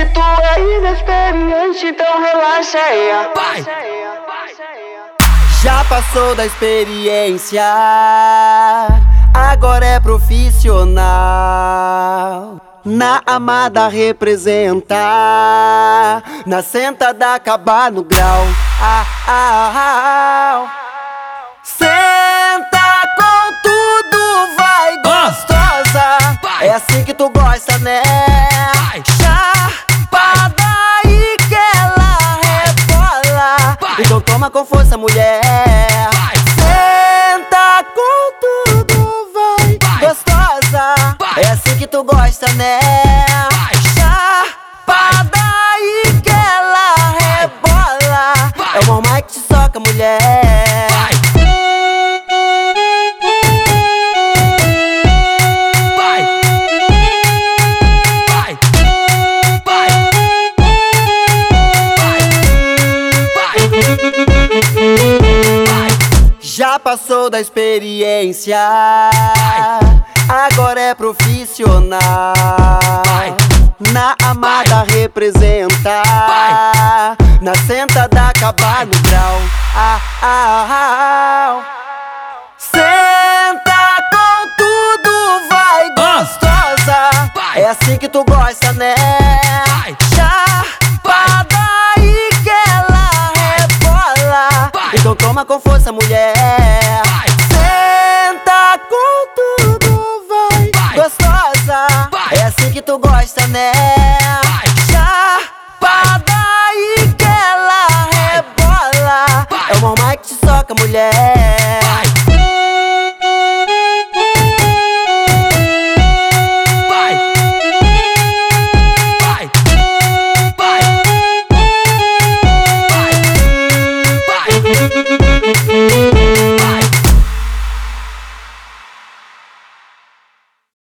que tu é inexperiente, então relaxa aí. Vai. Já passou da experiência, agora é profissional. Na amada representa, na sentada acabar no grau. Ah, ah, ah, ah. Senta com tudo, vai gostosa. É assim que tu gosta, né? Toma com força, mulher. Vai. Senta com tudo, vai, Vai. gostosa. Vai. É assim que tu gosta, né? Vai. Chapada e que ela rebola. É o mamãe que te soca, mulher. Já passou da experiência, agora é profissional. Na amada representa, na sentada acabar no grau. Ah, ah, ah. Senta com tudo, vai gostosa. É assim que tu Então toma com força, mulher. Vai. Senta com tudo, vai, Vai. gostosa. Vai. É assim que tu gosta, né? Vai. Chapada e que ela rebola. É o mamãe que te soca, mulher.